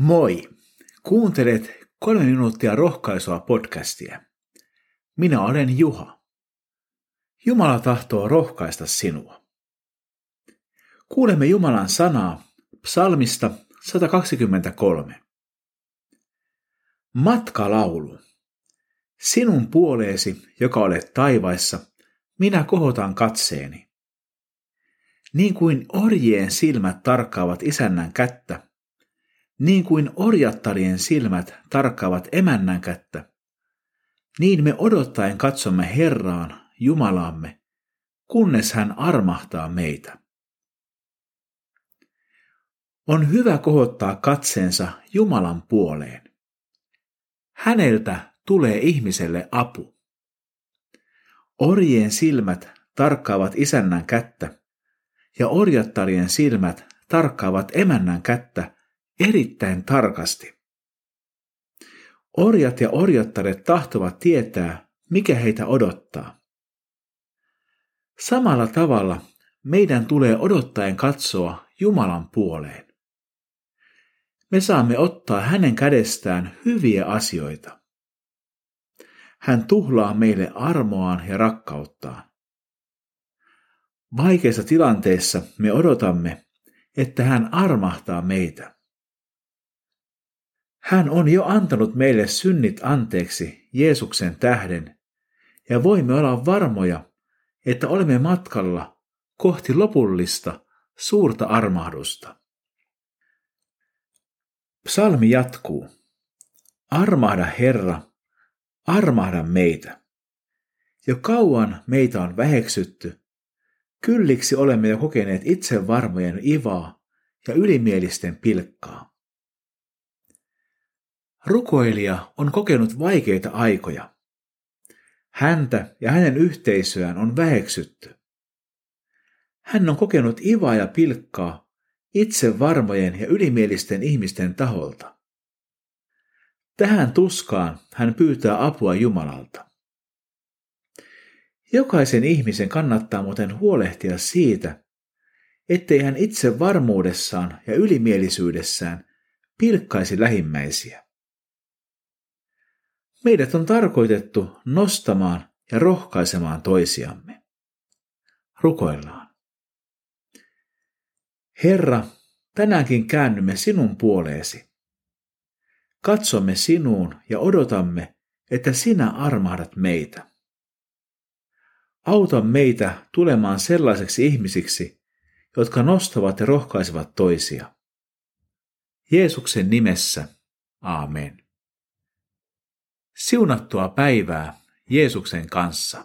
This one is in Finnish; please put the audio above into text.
Moi! Kuuntelet kolme minuuttia rohkaisua podcastia. Minä olen Juha. Jumala tahtoo rohkaista sinua. Kuulemme Jumalan sanaa psalmista 123. Matkalaulu. Sinun puoleesi, joka olet taivaissa, minä kohotan katseeni. Niin kuin orjien silmät tarkkaavat isännän kättä, niin kuin orjattarien silmät tarkkaavat emännän kättä, niin me odottaen katsomme Herraan, Jumalaamme, kunnes hän armahtaa meitä. On hyvä kohottaa katseensa Jumalan puoleen. Häneltä tulee ihmiselle apu. Orjien silmät tarkkaavat isännän kättä, ja orjattarien silmät tarkkaavat emännän kättä erittäin tarkasti. Orjat ja orjattaret tahtovat tietää, mikä heitä odottaa. Samalla tavalla meidän tulee odottaen katsoa Jumalan puoleen. Me saamme ottaa hänen kädestään hyviä asioita. Hän tuhlaa meille armoaan ja rakkauttaan. Vaikeissa tilanteissa me odotamme, että hän armahtaa meitä. Hän on jo antanut meille synnit anteeksi Jeesuksen tähden, ja voimme olla varmoja, että olemme matkalla kohti lopullista suurta armahdusta. Psalmi jatkuu. Armahda Herra, armahda meitä. Jo kauan meitä on väheksytty. Kylliksi olemme jo kokeneet itsevarmojen ivaa ja ylimielisten pilkkaa. Rukoilija on kokenut vaikeita aikoja. Häntä ja hänen yhteisöään on väheksytty. Hän on kokenut ivaa ja pilkkaa itse varmojen ja ylimielisten ihmisten taholta. Tähän tuskaan hän pyytää apua Jumalalta. Jokaisen ihmisen kannattaa muuten huolehtia siitä, ettei hän itse varmuudessaan ja ylimielisyydessään pilkkaisi lähimmäisiä. Meidät on tarkoitettu nostamaan ja rohkaisemaan toisiamme. Rukoillaan. Herra, tänäänkin käännymme sinun puoleesi. Katsomme sinuun ja odotamme, että sinä armahdat meitä. Auta meitä tulemaan sellaiseksi ihmisiksi, jotka nostavat ja rohkaisevat toisia. Jeesuksen nimessä, aamen. Siunattua päivää Jeesuksen kanssa.